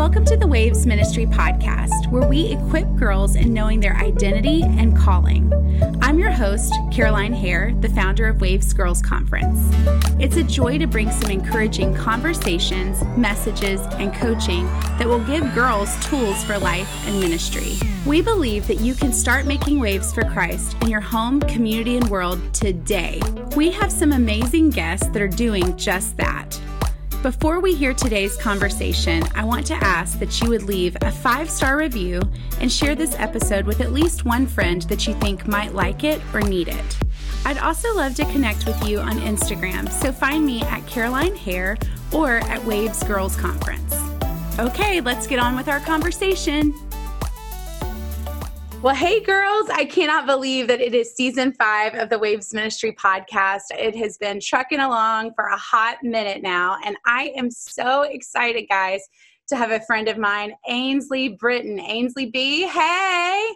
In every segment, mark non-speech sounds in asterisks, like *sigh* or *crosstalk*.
Welcome to the Waves Ministry podcast, where we equip girls in knowing their identity and calling. I'm your host, Caroline Hare, the founder of Waves Girls Conference. It's a joy to bring some encouraging conversations, messages, and coaching that will give girls tools for life and ministry. We believe that you can start making waves for Christ in your home, community, and world today. We have some amazing guests that are doing just that. Before we hear today's conversation, I want to ask that you would leave a five star review and share this episode with at least one friend that you think might like it or need it. I'd also love to connect with you on Instagram, so find me at Caroline Hare or at Waves Girls Conference. Okay, let's get on with our conversation. Well, hey, girls, I cannot believe that it is season five of the Waves Ministry podcast. It has been trucking along for a hot minute now, and I am so excited, guys, to have a friend of mine, Ainsley Britton. Ainsley B, hey.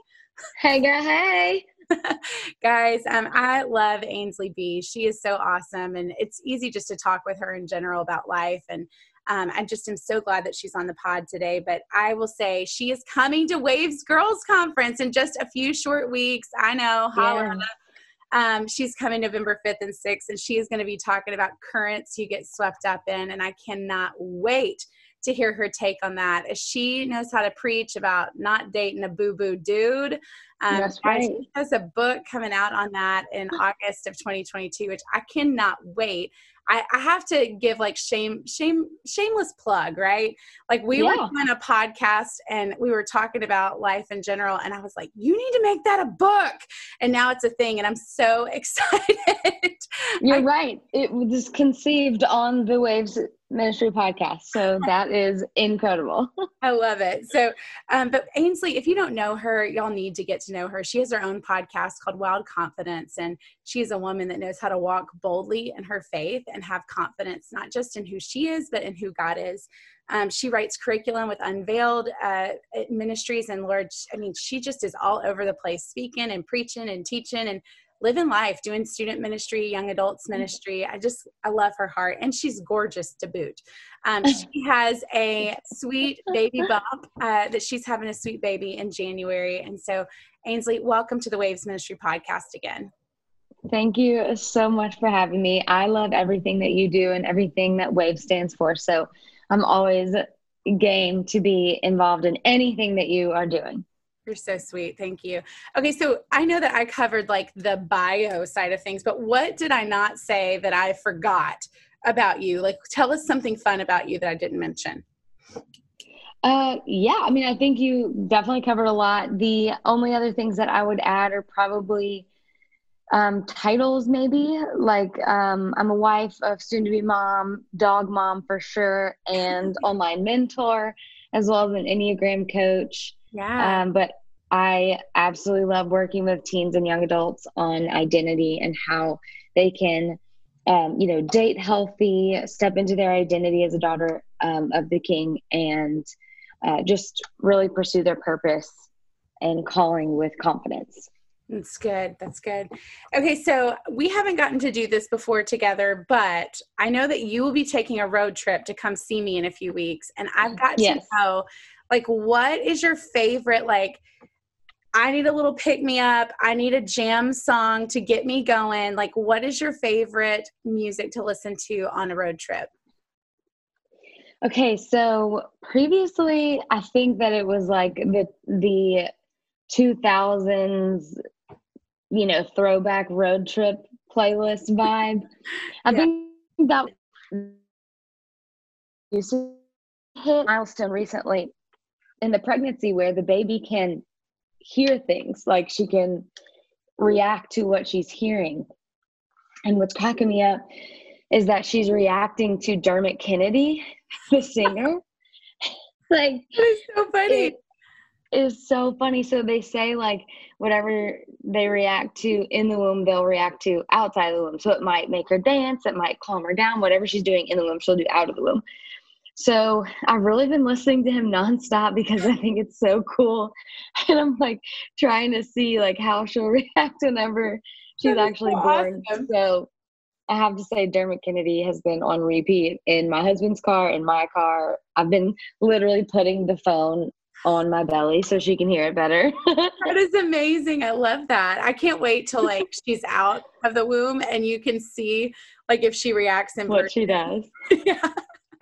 Hey, girl, hey. *laughs* guys um, i love ainsley b she is so awesome and it's easy just to talk with her in general about life and um, I just am so glad that she's on the pod today. But I will say she is coming to Waves Girls Conference in just a few short weeks. I know. Yeah. Um, she's coming November 5th and 6th, and she is going to be talking about currents you get swept up in. And I cannot wait to hear her take on that. She knows how to preach about not dating a boo boo dude. Um, That's right. She has a book coming out on that in August of 2022, which I cannot wait. I, I have to give like shame, shame, shameless plug, right? Like we yeah. were doing a podcast and we were talking about life in general, and I was like, you need to make that a book. And now it's a thing, and I'm so *laughs* excited. You're I, right. It was conceived on the Waves ministry podcast. So *laughs* that is incredible. *laughs* I love it. So, um, but Ainsley, if you don't know her, y'all need to get to know her. She has her own podcast called Wild Confidence, and she's a woman that knows how to walk boldly in her faith and have confidence, not just in who she is, but in who God is. Um, she writes curriculum with Unveiled uh, Ministries, and Lord, I mean, she just is all over the place, speaking and preaching and teaching and living life, doing student ministry, young adults mm-hmm. ministry. I just, I love her heart. And she's gorgeous to boot. Um, *laughs* she has a sweet *laughs* baby bump uh, that she's having a sweet baby in January. And so, Ainsley, welcome to the Waves Ministry podcast again. Thank you so much for having me. I love everything that you do and everything that WAVE stands for. So I'm always game to be involved in anything that you are doing. You're so sweet. Thank you. Okay, so I know that I covered like the bio side of things, but what did I not say that I forgot about you? Like, tell us something fun about you that I didn't mention. Uh, yeah, I mean, I think you definitely covered a lot. The only other things that I would add are probably um, titles, maybe. Like, um, I'm a wife, of soon to be mom, dog mom for sure, and *laughs* online mentor, as well as an Enneagram coach. Yeah. Um, but I absolutely love working with teens and young adults on identity and how they can, um, you know, date healthy, step into their identity as a daughter um, of the King, and uh, just really pursue their purpose and calling with confidence. That's good. That's good. Okay, so we haven't gotten to do this before together, but I know that you will be taking a road trip to come see me in a few weeks, and I've got yes. to know like what is your favorite like I need a little pick me up. I need a jam song to get me going. Like, what is your favorite music to listen to on a road trip? Okay, so previously, I think that it was like the the 2000s, you know, throwback road trip playlist vibe. I *laughs* yeah. think that used to hit milestone recently in the pregnancy where the baby can hear things like she can react to what she's hearing. And what's cracking me up is that she's reacting to dermot kennedy *laughs* the singer. *laughs* Like it's so funny. it is so funny. So they say like whatever they react to in the womb they'll react to outside of the womb. So it might make her dance it might calm her down whatever she's doing in the womb she'll do out of the womb so I've really been listening to him nonstop because I think it's so cool. *laughs* And I'm like trying to see like how she'll *laughs* react whenever she's actually so born. Awesome. So I have to say, Dermot Kennedy has been on repeat in my husband's car, in my car. I've been literally putting the phone on my belly so she can hear it better. *laughs* that is amazing. I love that. I can't wait till like she's out of the womb and you can see like if she reacts and what she does. yeah.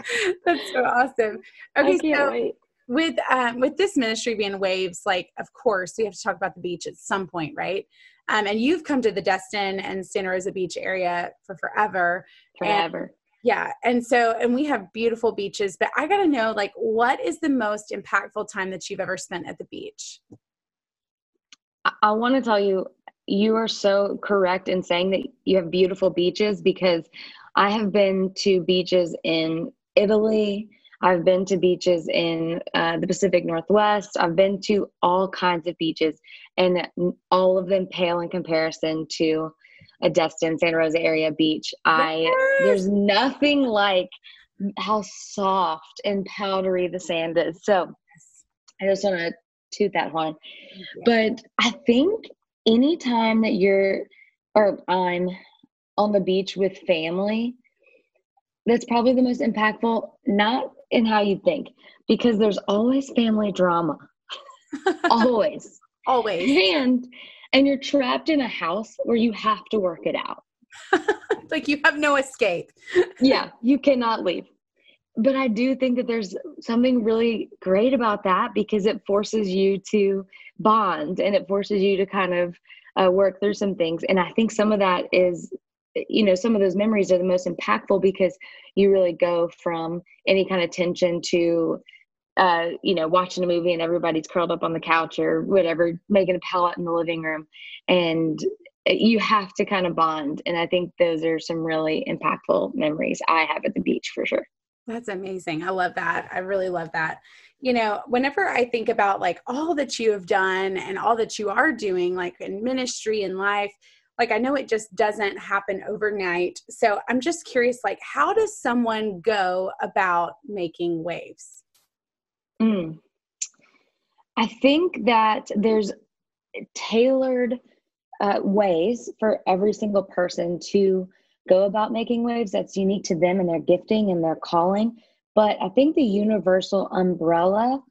*laughs* That's so awesome. Okay, so wait. with um, with this ministry being waves, like of course we have to talk about the beach at some point, right? Um, and you've come to the Destin and Santa Rosa Beach area for forever. Forever. And, yeah. And so, and we have beautiful beaches, but I got to know, like, what is the most impactful time that you've ever spent at the beach? I, I want to tell you, you are so correct in saying that you have beautiful beaches because I have been to beaches in Italy. I've been to beaches in uh, the Pacific Northwest. I've been to all kinds of beaches, and all of them pale in comparison to a Destin, Santa Rosa area beach. I there's nothing like how soft and powdery the sand is. So I just want to toot that one. But I think anytime that you're or I'm on the beach with family, that's probably the most impactful, not in how you think, because there's always family drama. *laughs* always. Always. And and you're trapped in a house where you have to work it out. *laughs* like you have no escape. *laughs* yeah, you cannot leave. But I do think that there's something really great about that because it forces you to bond and it forces you to kind of uh, work through some things. And I think some of that is, you know, some of those memories are the most impactful because you really go from any kind of tension to uh, you know, watching a movie and everybody's curled up on the couch or whatever, making a pallet in the living room. And you have to kind of bond. And I think those are some really impactful memories I have at the beach for sure. That's amazing. I love that. I really love that. You know, whenever I think about like all that you have done and all that you are doing, like in ministry and life, like I know it just doesn't happen overnight. So I'm just curious, like, how does someone go about making waves? Mm. I think that there's tailored uh, ways for every single person to go about making waves that's unique to them and their gifting and their calling. But I think the universal umbrella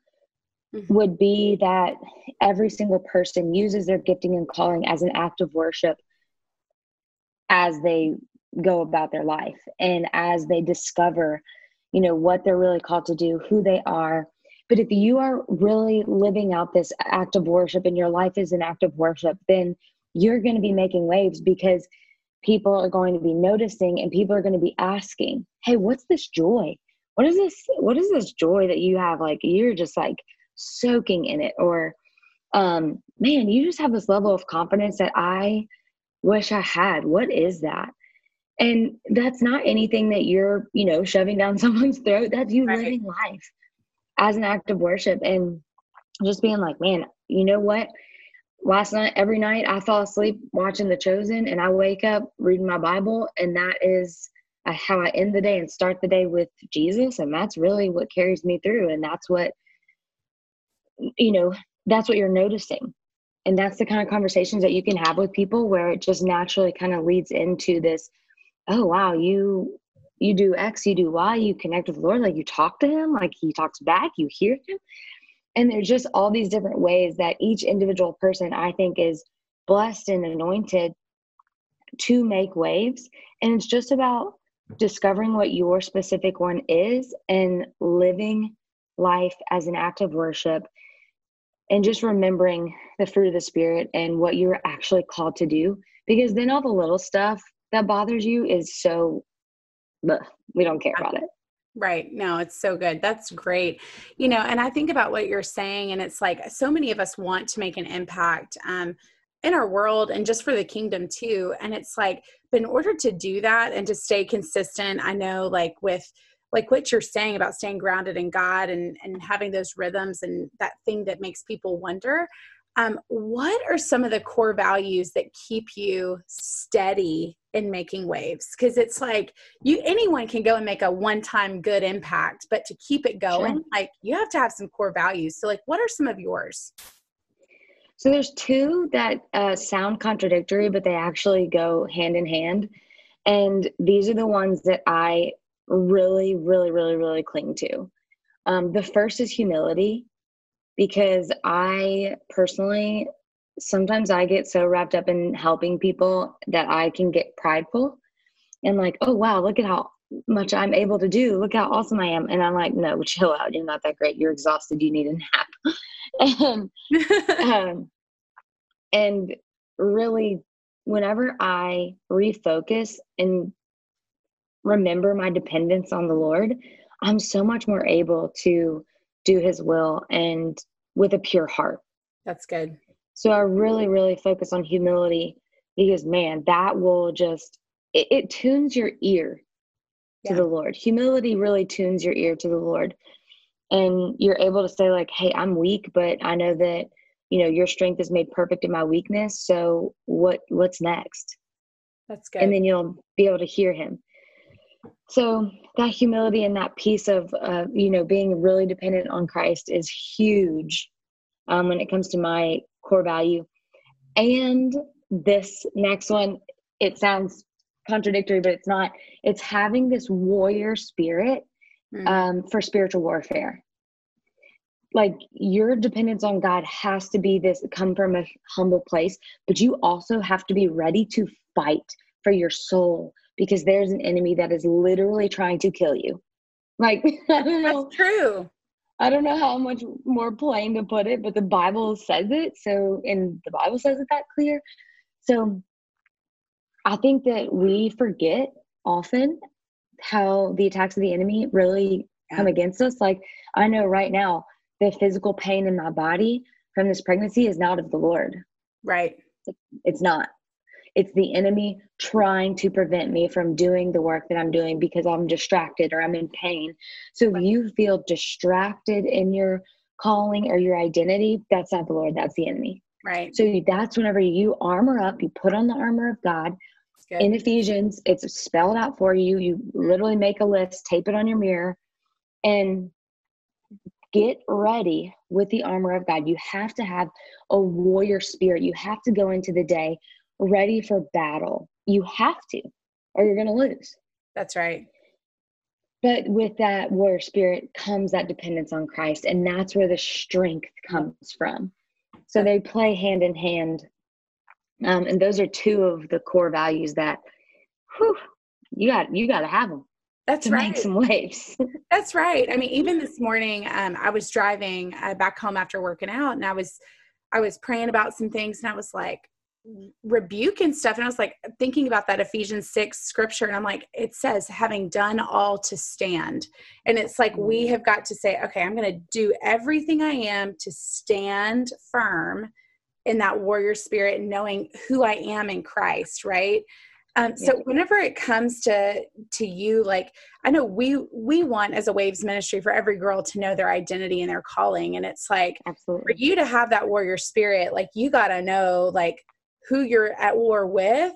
mm-hmm. would be that every single person uses their gifting and calling as an act of worship as they go about their life and as they discover, you know, what they're really called to do, who they are, but if you are really living out this act of worship and your life is an act of worship, then you're going to be making waves because people are going to be noticing and people are going to be asking, "Hey, what's this joy? What is this what is this joy that you have like you're just like soaking in it or um man, you just have this level of confidence that I wish I had. What is that?" And that's not anything that you're, you know, shoving down *laughs* someone's throat. That's you right. living life as an act of worship and just being like, man, you know what? Last night, every night, I fall asleep watching The Chosen, and I wake up reading my Bible, and that is uh, how I end the day and start the day with Jesus, and that's really what carries me through, and that's what you know, that's what you're noticing, and that's the kind of conversations that you can have with people where it just naturally kind of leads into this. Oh wow, you you do X, you do Y, you connect with the Lord, like you talk to Him, like He talks back, you hear Him. And there's just all these different ways that each individual person, I think, is blessed and anointed to make waves. And it's just about discovering what your specific one is and living life as an act of worship and just remembering the fruit of the spirit and what you're actually called to do because then all the little stuff that bothers you is so we don't care about it. Right. No, it's so good. That's great. You know, and I think about what you're saying, and it's like so many of us want to make an impact um, in our world and just for the kingdom too. And it's like, but in order to do that and to stay consistent, I know like with like what you're saying about staying grounded in God and, and having those rhythms and that thing that makes people wonder. Um, what are some of the core values that keep you steady in making waves? Because it's like you anyone can go and make a one-time good impact but to keep it going sure. like you have to have some core values. So like what are some of yours? So there's two that uh, sound contradictory but they actually go hand in hand. And these are the ones that I really, really, really, really cling to. Um, the first is humility, because I personally, sometimes I get so wrapped up in helping people that I can get prideful and like, oh, wow, look at how much I'm able to do. Look how awesome I am. And I'm like, no, chill out. You're not that great. You're exhausted. You need a nap. *laughs* and, *laughs* um, and really, whenever I refocus and remember my dependence on the Lord, I'm so much more able to do his will and with a pure heart. That's good. So I really, really focus on humility because man, that will just it, it tunes your ear to yeah. the Lord. Humility really tunes your ear to the Lord. And you're able to say, like, hey, I'm weak, but I know that, you know, your strength is made perfect in my weakness. So what what's next? That's good. And then you'll be able to hear him. So that humility and that piece of uh, you know being really dependent on Christ is huge um, when it comes to my core value. And this next one, it sounds contradictory, but it's not. It's having this warrior spirit mm. um, for spiritual warfare. Like your dependence on God has to be this come from a humble place, but you also have to be ready to fight for your soul because there's an enemy that is literally trying to kill you. Like *laughs* I don't know. That's true. I don't know how much more plain to put it, but the Bible says it. So, and the Bible says it that clear. So, I think that we forget often how the attacks of the enemy really come against us. Like, I know right now, the physical pain in my body from this pregnancy is not of the Lord. Right. It's not. It's the enemy trying to prevent me from doing the work that I'm doing because I'm distracted or I'm in pain. So if you feel distracted in your calling or your identity, that's not the Lord, that's the enemy. Right. So that's whenever you armor up, you put on the armor of God. In Ephesians, it's spelled out for you. You literally make a list, tape it on your mirror, and get ready with the armor of God. You have to have a warrior spirit. You have to go into the day ready for battle. You have to, or you're going to lose. That's right. But with that warrior spirit comes that dependence on Christ, and that's where the strength comes from. So they play hand in hand. Um, and those are two of the core values that whew, you got you got to have them. That's right. Make some waves. *laughs* That's right. I mean, even this morning, um, I was driving uh, back home after working out, and I was I was praying about some things, and I was like, rebuke and stuff. And i was like thinking about that ephesians 6 scripture and i'm like it says having done all to stand. And it's like we have got to say okay i'm going to do everything i am to stand firm in that warrior spirit knowing who i am in christ right? Um, so yeah. whenever it comes to to you like i know we we want as a waves ministry for every girl to know their identity and their calling. And it's like Absolutely. for you to have that warrior spirit like you got to know like who you're at war with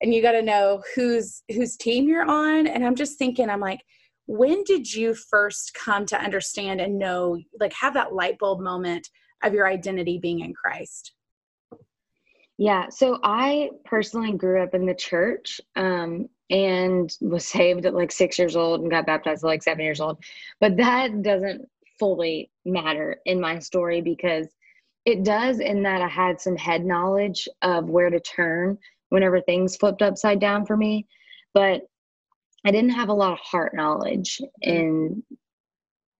and you got to know whose whose team you're on. And i'm just thinking i'm like when did you first come to understand and know like have that light bulb moment of your identity being in christ? Yeah so i personally grew up in the church um, and was saved at like six years old and got baptized at like seven years old. But that doesn't fully matter in my story because it does in that I had some head knowledge of where to turn whenever things flipped upside down for me, but I didn't have a lot of heart knowledge in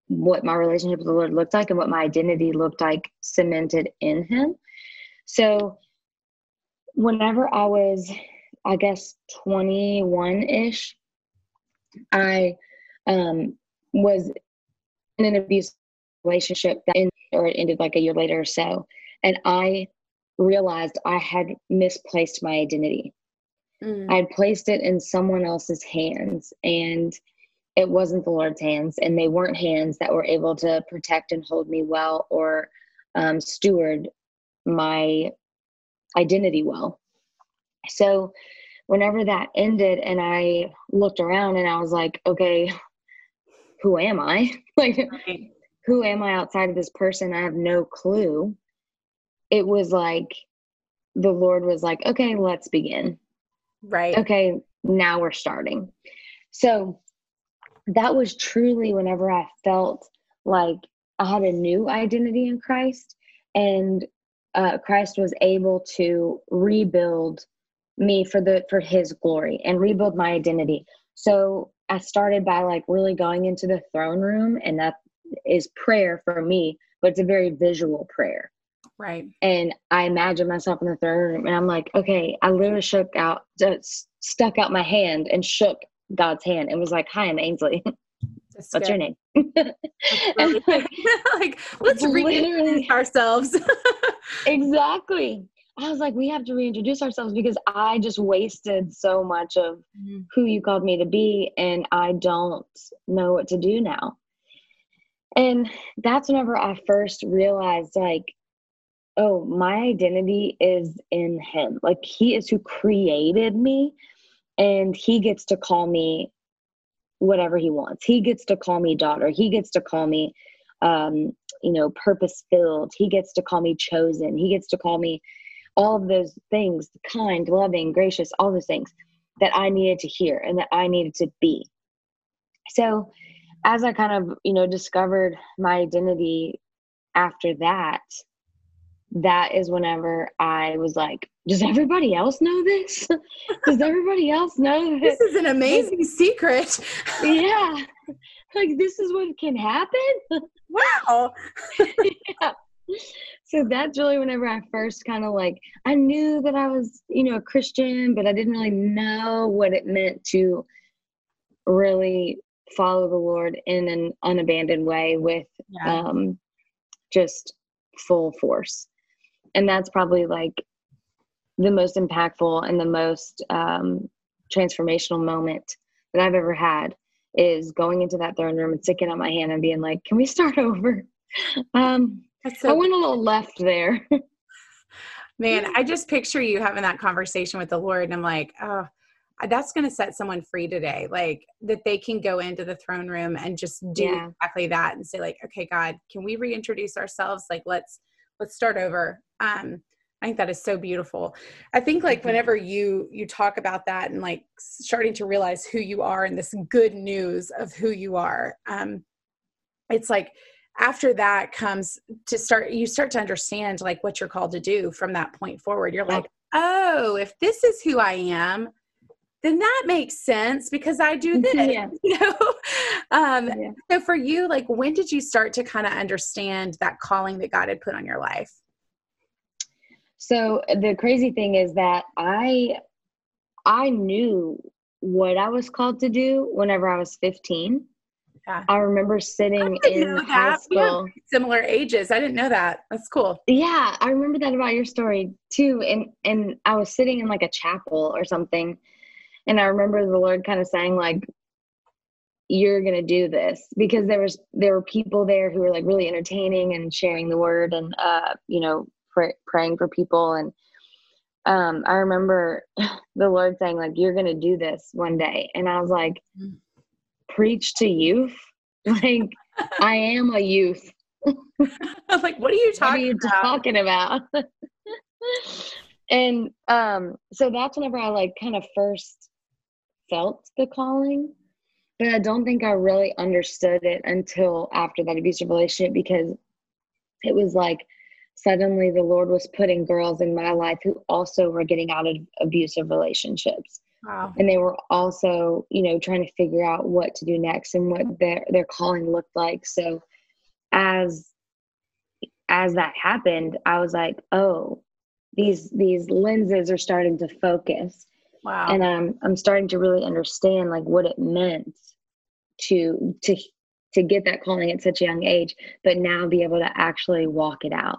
what my relationship with the Lord looked like and what my identity looked like cemented in Him. So, whenever I was, I guess, 21 ish, I um, was in an abusive relationship that or it ended like a year later or so. And I realized I had misplaced my identity. Mm. I had placed it in someone else's hands and it wasn't the Lord's hands. And they weren't hands that were able to protect and hold me well or um, steward my identity well. So, whenever that ended and I looked around and I was like, okay, who am I? *laughs* like, right who am I outside of this person? I have no clue. It was like the Lord was like, okay, let's begin. Right. Okay, now we're starting. So that was truly whenever I felt like I had a new identity in Christ and uh, Christ was able to rebuild me for the for his glory and rebuild my identity. So I started by like really going into the throne room and that is prayer for me, but it's a very visual prayer. Right. And I imagine myself in the throne room and I'm like, okay, I literally shook out, just stuck out my hand and shook God's hand and was like, hi, I'm Ainsley. *laughs* That's What's good. your name? like, *laughs* *laughs* like, let's reintroduce ourselves. exactly. I was like, we have to reintroduce ourselves because I just wasted so much of mm-hmm. who you called me to be, and I don't know what to do now. And that's whenever I first realized, like, oh, my identity is in Him. Like, He is who created me, and He gets to call me whatever he wants. He gets to call me daughter. He gets to call me, um, you know, purpose filled. He gets to call me chosen. He gets to call me all of those things kind, loving, gracious, all those things that I needed to hear and that I needed to be. So, as I kind of, you know, discovered my identity after that, that is whenever I was like, does everybody else know this? *laughs* does everybody else know this? This is an amazing secret. *laughs* yeah. Like this is what can happen. *laughs* Wow. yeah. So that's really whenever I first kind of like I knew that I was, you know, a Christian, but I didn't really know what it meant to really follow the Lord in an unabandoned way with yeah. um just full force and that's probably like the most impactful and the most um, transformational moment that I've ever had is going into that throne room and sticking out my hand and being like, "Can we start *laughs* over?" Um, so I went a little left there. *laughs* Man, I just picture you having that conversation with the Lord, and I'm like, oh, that's going to set someone free today. Like that they can go into the throne room and just do yeah. exactly that and say, like, okay, God, can we reintroduce ourselves? Like, let's let's start over um i think that is so beautiful i think like mm-hmm. whenever you you talk about that and like starting to realize who you are and this good news of who you are um it's like after that comes to start you start to understand like what you're called to do from that point forward you're like oh if this is who i am then that makes sense because I do this. Yeah. *laughs* You know? um, yeah. So for you, like, when did you start to kind of understand that calling that God had put on your life? So the crazy thing is that I, I knew what I was called to do whenever I was 15. Yeah. I remember sitting I in high school. Similar ages. I didn't know that. That's cool. Yeah, I remember that about your story too. And and I was sitting in like a chapel or something, and i remember the lord kind of saying like you're going to do this because there was there were people there who were like really entertaining and sharing the word and uh you know pray, praying for people. And um i remember *laughs* the lord saying like you're going to do this one day. And i was like mm. preach to youth? *laughs* Like i am a youth. *laughs* I was like what are you talking, are you about? talking about? And um so that's whenever i like kind of first felt the calling, but I don't think I really understood it until after that abusive relationship because it was like suddenly the Lord was putting girls in my life who also were getting out of abusive relationships. Wow. And they were also, you know, trying to figure out what to do next and what their their calling looked like. So as as that happened, I was like, oh, these these lenses are starting to focus Wow. And um, I'm starting to really understand like what it meant to to to get that calling at such a young age, but now be able to actually walk it out.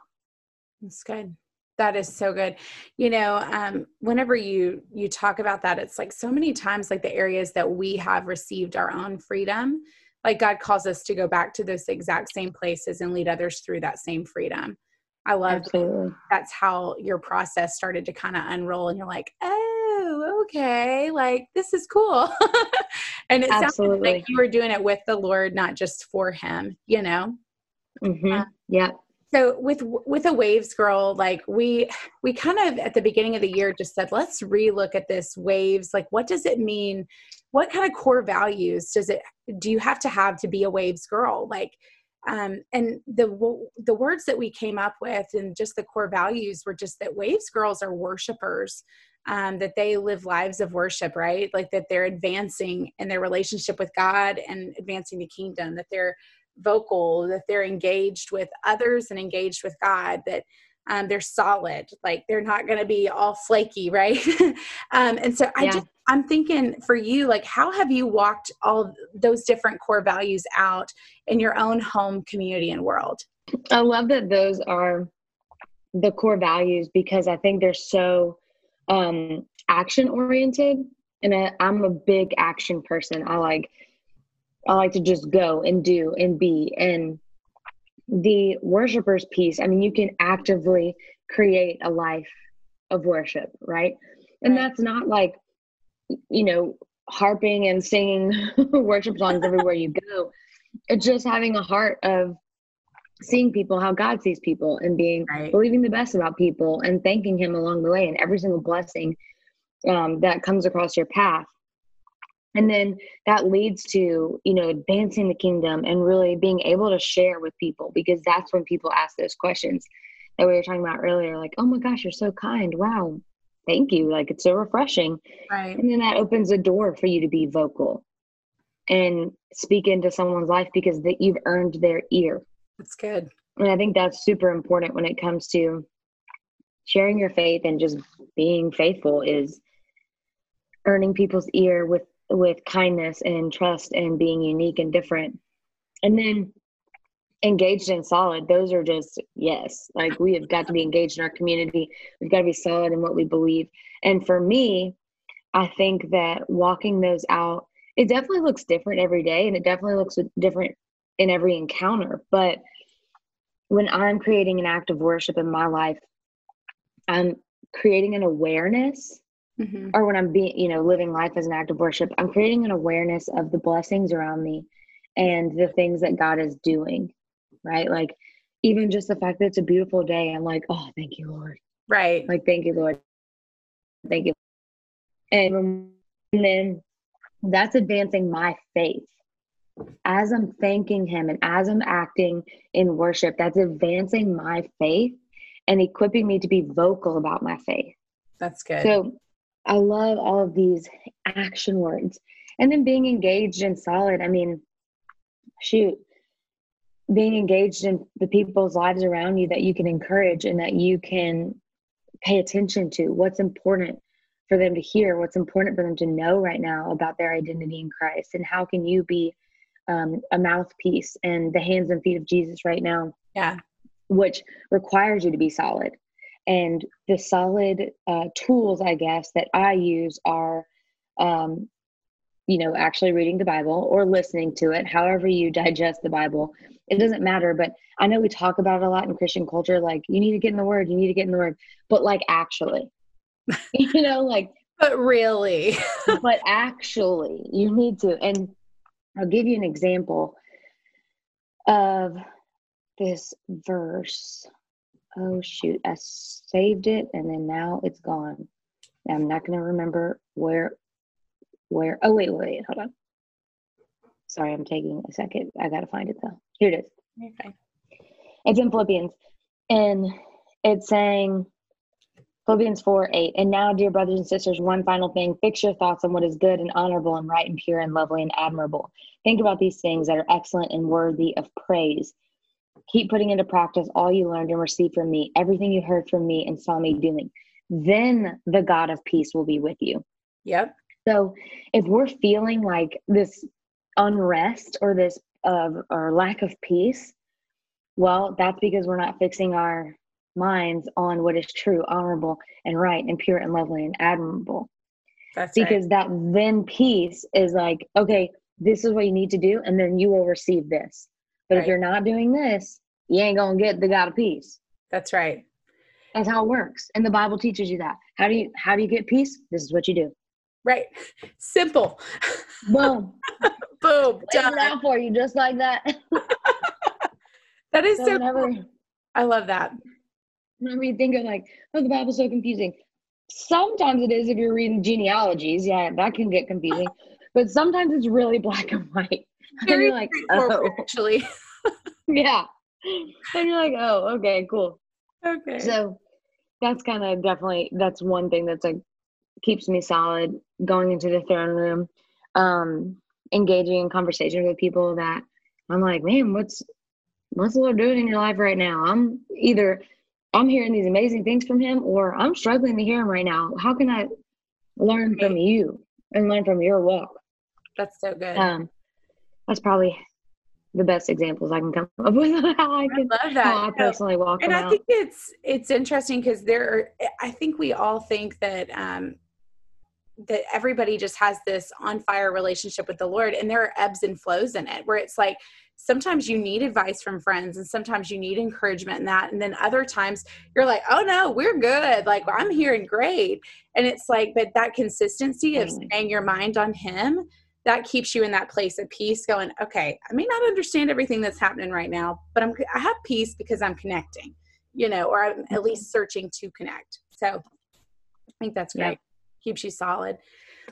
That's good. That is so good. You know, um, whenever you you talk about that, it's like so many times like the areas that we have received our own freedom, like God calls us to go back to those exact same places and lead others through that same freedom. I love that's how your process started to kind of unroll, and you're like, oh okay, like this is cool. *laughs* and it Absolutely. like you were doing it with the Lord, not just for Him, you know? Mm-hmm. Uh, yeah. so with with a waves girl like we we kind of at the beginning of the year just said let's relook at this waves like what does it mean what kind of core values does it do you have to have to be a waves girl like um, and the the words that we came up with and just the core values were just that waves girls are worshipers um, that they live lives of worship right? Like that they're advancing in their relationship with god and advancing the kingdom that they're vocal that they're engaged with others and engaged with god that um, they're solid like they're not going to be all flaky right? *laughs* Um, and so i yeah. just i'm thinking for you like how have you walked all those different core values out in your own home community and world? I love that those are the core values because i think they're so um, action oriented and I, i'm a big action person. I like i like to just go and do and be and the worshipers piece, I mean, you can actively create a life of worship, right? And that's not like, you know, harping and singing *laughs* worship songs everywhere you go. It's just having a heart of seeing people how God sees people and being right. believing the best about people and thanking Him along the way and every single blessing um, that comes across your path and then that leads to you know advancing the kingdom and really being able to share with people because that's when people ask those questions that we were talking about earlier like oh my gosh you're so kind. Wow. Thank you. Like it's so refreshing. Right. And then that opens a door for you to be vocal and speak into someone's life because that you've earned their ear. That's good. And i think that's super important when it comes to sharing your faith and just being faithful is earning people's ear with with kindness and trust and being unique and different. And then engaged and solid, those are just yes. Like we have got to be engaged in our community. We've got to be solid in what we believe. And for me, I think that walking those out, it definitely looks different every day and it definitely looks different in every encounter. But when I'm creating an act of worship in my life, I'm creating an awareness mm-hmm. or when I'm being, you know, living life as an act of worship, I'm creating an awareness of the blessings around me and the things that God is doing, right? Like, even just the fact that it's a beautiful day, I'm like, oh, thank you, Lord. Right. Like, thank you, Lord. Thank you. And, and then that's advancing my faith. As I'm thanking Him and as I'm acting in worship, that's advancing my faith and equipping me to be vocal about my faith. That's good. So I love all of these action words. And then being engaged and solid. I mean, shoot, being engaged in the people's lives around you that you can encourage and that you can pay attention to what's important for them to hear, what's important for them to know right now about their identity in Christ, and how can you be um, a mouthpiece and the hands and feet of Jesus right now? Yeah. Which requires you to be solid. And the solid uh, tools, I guess, that I use are, um, you know, actually reading the Bible or listening to it, however you digest the Bible. It doesn't matter. But I know we talk about it a lot in Christian culture like, you need to get in the Word, you need to get in the Word. But like, actually, *laughs* you know, like, but really, *laughs* but actually, you need to. And I'll give you an example of this verse oh shoot, I saved it and then now it's gone. I'm not going to remember where, where, oh wait, wait, hold on. Sorry, I'm taking a second. I got to find it though. Here it is. Okay. It's in Philippians and it's saying, Philippians 4 8. And now, dear brothers and sisters, one final thing fix your thoughts on what is good and honorable and right and pure and lovely and admirable. Think about these things that are excellent and worthy of praise. Keep putting into practice all you learned and received from me, everything you heard from me and saw me doing. Then the God of peace will be with you. Yep. So if we're feeling like this unrest or this uh, or lack of peace, well, that's because we're not fixing our minds on what is true, honorable, and right, and pure, and lovely, and admirable. That's because right. that then peace is like, okay, this is what you need to do, and then you will receive this. But right. if you're not doing this, you ain't gonna get the God of peace. That's right. That's how it works. And the Bible teaches you that. How do you how do you get peace? This is what you do. Right. Simple. Boom. *laughs* Boom. Done. out for you just like that. *laughs* that is so, so whenever, cool. I love that. When we think of like, oh, the Bible's so confusing. Sometimes it is if you're reading genealogies. Yeah, that can get confusing. *laughs* but sometimes it's really black and white. *laughs* Very you're like, oh. actually. *laughs* yeah. And you're like, oh, okay, cool. Okay. So that's kind of definitely that's one thing that's like keeps me solid going into the throne room. Um, engaging in conversations with people that I'm like, man, what's what's the Lord doing in your life right now? I'm either I'm hearing these amazing things from him or I'm struggling to hear him right now. How can I learn from you and learn from your walk? That's so good. Um, that's probably the best examples I can come *laughs* up with how I can I love that. How I personally walk. And I out. think it's it's interesting because there are I think we all think that um that everybody just has this on fire relationship with the Lord and there are ebbs and flows in it where it's like sometimes you need advice from friends and sometimes you need encouragement in that and then other times you're like oh no we're good like i'm hearing great and it's like but that consistency of staying your mind on him that keeps you in that place of peace going okay i may not understand everything that's happening right now but i'm i have peace because i'm connecting you know or i'm at least searching to connect. So i think that's great. Yeah. keeps you solid.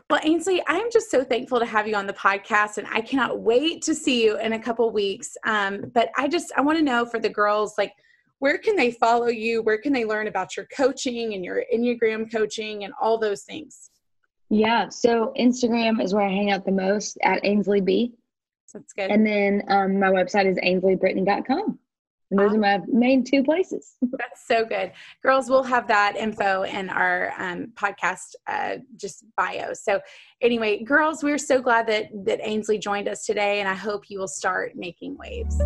Well ainsley i'm just so thankful to have you on the podcast and i cannot wait to see you in a couple weeks. Um, but i just i want to know for the girls like where can they follow you? Where can they learn about your coaching and your enneagram coaching and all those things yeah. So Instagram is where I hang out the most at Ainsley B. That's good. And then um, my website is ainsleybritton.com. And those are my main two places. *laughs* That's so good. Girls, we'll have that info in our um, podcast uh, just bio. So anyway, girls, we're so glad that, that Ainsley joined us today, and I hope you will start making waves.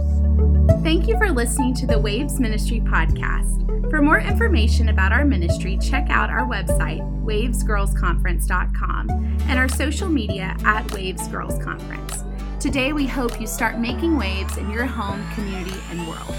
Thank you for listening to the Waves Ministry podcast. For more information about our ministry, check out our website, wavesgirlsconference.com, and our social media at Waves Girls Conference. Today, we hope you start making waves in your home, community, and world.